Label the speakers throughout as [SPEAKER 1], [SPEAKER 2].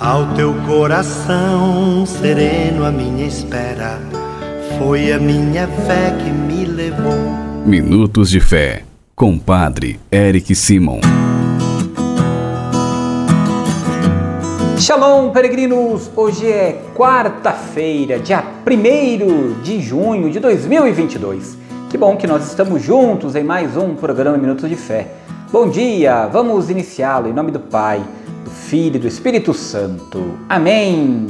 [SPEAKER 1] Ao teu coração sereno, a minha espera foi a minha fé que me levou.
[SPEAKER 2] Minutos de Fé, com Padre Eric Simon.
[SPEAKER 3] Shalom, peregrinos! Hoje é quarta-feira, dia 1 de junho de 2022. Que bom que nós estamos juntos em mais um programa Minutos de Fé. Bom dia! Vamos iniciá-lo em nome do Pai Filho e do Espírito Santo. Amém.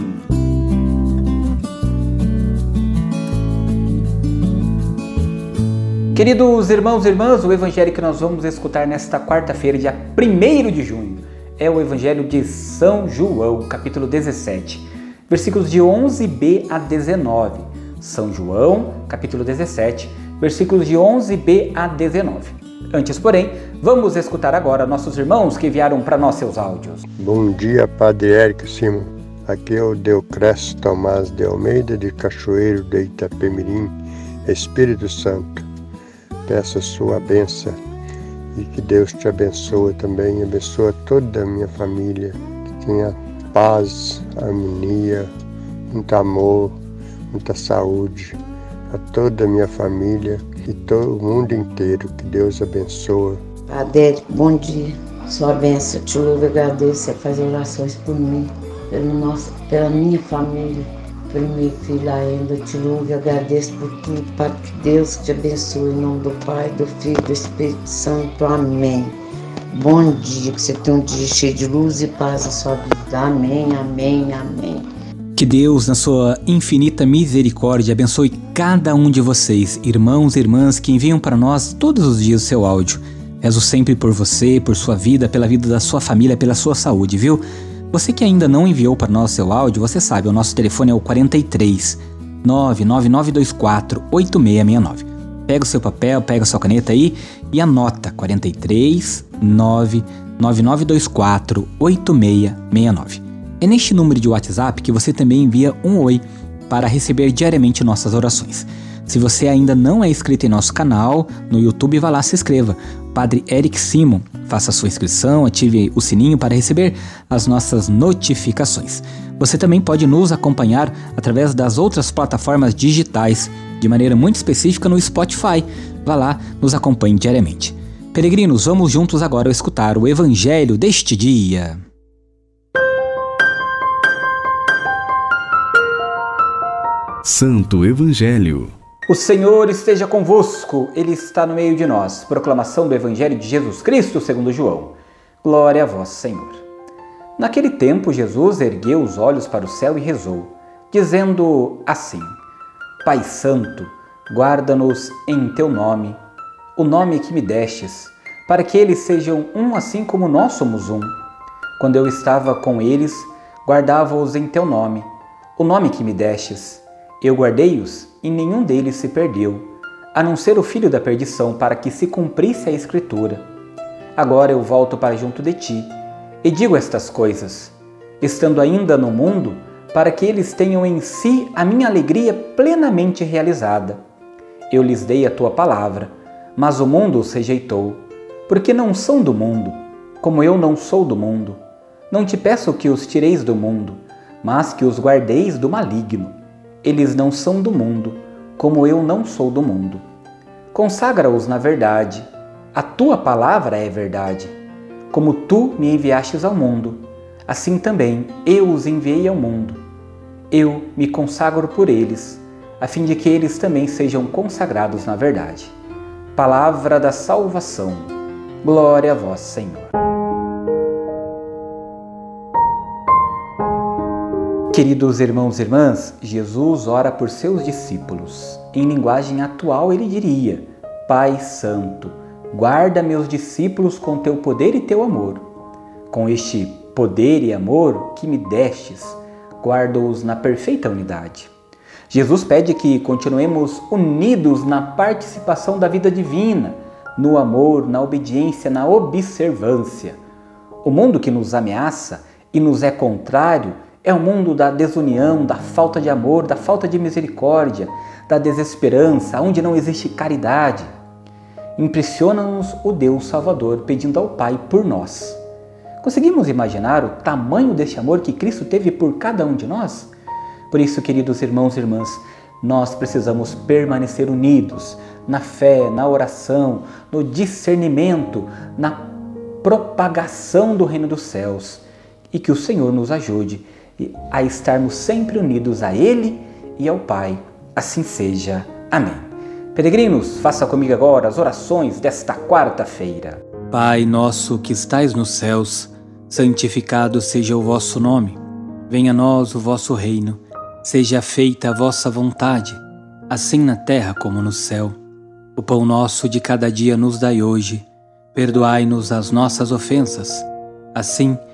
[SPEAKER 3] Queridos irmãos e irmãs, o evangelho que nós vamos escutar nesta quarta-feira, dia 1 de junho, é o evangelho de São João, capítulo 17, versículos de 11b a 19. São João, capítulo 17, versículos de 11b a 19. Antes, porém, vamos escutar agora nossos irmãos que enviaram para nós seus áudios.
[SPEAKER 4] Bom dia, Padre Érico Simon. Aqui é o Deocresto Tomás de Almeida, de Cachoeiro de Itapemirim, Espírito Santo. Peço a sua bênção e que Deus te abençoe também, abençoe toda a minha família, que tenha paz, harmonia, muito amor, muita saúde a toda a minha família e todo o mundo inteiro. Que Deus abençoe.
[SPEAKER 5] Padre, bom dia. Sua bênção, te louvo e agradeço. Você faz orações por mim, pelo nosso, pela minha família, pelo meu filho ainda. Te louvo e agradeço por tudo. Para que Deus te abençoe. Em nome do Pai, do Filho do Espírito Santo. Amém. Bom dia, que você tenha um dia cheio de luz e paz na sua vida. Amém, amém, amém.
[SPEAKER 3] Que Deus, na sua infinita misericórdia, abençoe cada um de vocês, irmãos e irmãs que enviam para nós todos os dias o seu áudio. Rezo sempre por você, por sua vida, pela vida da sua família, pela sua saúde, viu? Você que ainda não enviou para nós seu áudio, você sabe, o nosso telefone é o 43 99924 8669. Pega o seu papel, pega a sua caneta aí e anota 43 99924 8669. É neste número de WhatsApp que você também envia um oi para receber diariamente nossas orações. Se você ainda não é inscrito em nosso canal no YouTube, vá lá se inscreva. Padre Eric Simon, faça sua inscrição, ative o sininho para receber as nossas notificações. Você também pode nos acompanhar através das outras plataformas digitais, de maneira muito específica no Spotify. Vá lá, nos acompanhe diariamente. Peregrinos, vamos juntos agora escutar o Evangelho deste dia.
[SPEAKER 2] Santo Evangelho.
[SPEAKER 3] O Senhor esteja convosco, Ele está no meio de nós. Proclamação do Evangelho de Jesus Cristo segundo João. Glória a vós, Senhor. Naquele tempo, Jesus ergueu os olhos para o céu e rezou, dizendo assim: Pai Santo, guarda-nos em teu nome, o nome que me destes, para que eles sejam um assim como nós somos um. Quando eu estava com eles, guardava-os em teu nome, o nome que me destes eu guardei-os e nenhum deles se perdeu, a não ser o filho da perdição, para que se cumprisse a Escritura. Agora eu volto para junto de ti e digo estas coisas, estando ainda no mundo, para que eles tenham em si a minha alegria plenamente realizada. Eu lhes dei a tua palavra, mas o mundo os rejeitou, porque não são do mundo, como eu não sou do mundo. Não te peço que os tireis do mundo, mas que os guardeis do maligno. Eles não são do mundo, como eu não sou do mundo. Consagra-os na verdade. A tua palavra é verdade. Como tu me enviastes ao mundo, assim também eu os enviei ao mundo. Eu me consagro por eles, a fim de que eles também sejam consagrados na verdade. Palavra da salvação. Glória a vós, Senhor. Queridos irmãos e irmãs, Jesus ora por seus discípulos. Em linguagem atual, ele diria: Pai Santo, guarda meus discípulos com teu poder e teu amor. Com este poder e amor que me destes, guardo-os na perfeita unidade. Jesus pede que continuemos unidos na participação da vida divina, no amor, na obediência, na observância. O mundo que nos ameaça e nos é contrário é o mundo da desunião, da falta de amor, da falta de misericórdia, da desesperança, onde não existe caridade. Impressiona-nos o Deus Salvador pedindo ao Pai por nós. Conseguimos imaginar o tamanho deste amor que Cristo teve por cada um de nós? Por isso, queridos irmãos e irmãs, nós precisamos permanecer unidos na fé, na oração, no discernimento, na propagação do reino dos céus e que o Senhor nos ajude a estarmos sempre unidos a Ele e ao Pai. Assim seja. Amém. Peregrinos, faça comigo agora as orações desta quarta-feira.
[SPEAKER 6] Pai nosso que estais nos céus, santificado seja o vosso nome. Venha a nós o vosso reino. Seja feita a vossa vontade, assim na terra como no céu. O pão nosso de cada dia nos dai hoje Perdoai-nos as nossas ofensas, assim como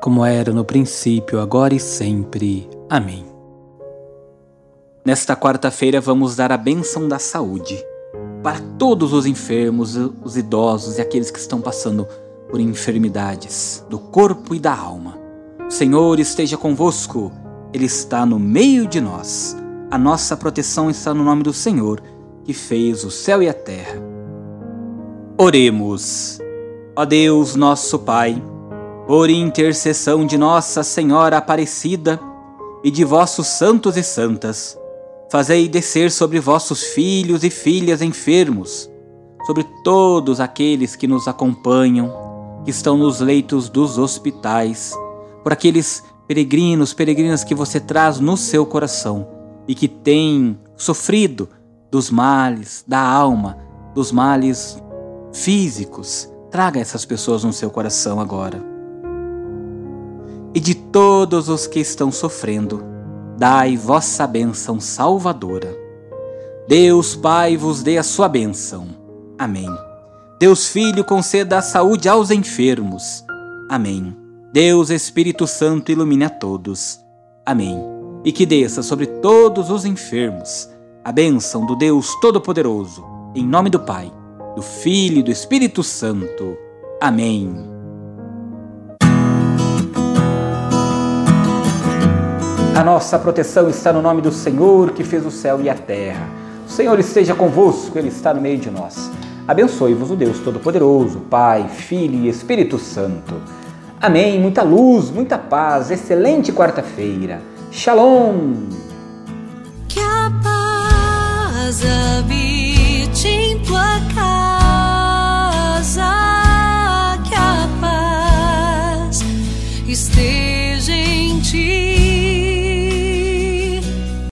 [SPEAKER 6] como era no princípio, agora e sempre. Amém.
[SPEAKER 3] Nesta quarta-feira vamos dar a bênção da saúde para todos os enfermos, os idosos e aqueles que estão passando por enfermidades do corpo e da alma. O Senhor esteja convosco, Ele está no meio de nós. A nossa proteção está no nome do Senhor, que fez o céu e a terra. Oremos. Ó Deus, nosso Pai, por intercessão de Nossa Senhora Aparecida e de vossos santos e santas, fazei descer sobre vossos filhos e filhas enfermos, sobre todos aqueles que nos acompanham, que estão nos leitos dos hospitais, por aqueles peregrinos, peregrinas que você traz no seu coração e que têm sofrido dos males da alma, dos males físicos. Traga essas pessoas no seu coração agora. E de todos os que estão sofrendo, dai vossa bênção salvadora. Deus Pai vos dê a sua bênção. Amém. Deus Filho conceda a saúde aos enfermos. Amém. Deus Espírito Santo ilumine a todos. Amém. E que desça sobre todos os enfermos a bênção do Deus Todo-Poderoso, em nome do Pai do Filho e do Espírito Santo. Amém. A nossa proteção está no nome do Senhor que fez o céu e a terra. O Senhor esteja convosco, Ele está no meio de nós. Abençoe-vos o Deus Todo-Poderoso, Pai, Filho e Espírito Santo. Amém. Muita luz, muita paz. Excelente quarta-feira. Shalom.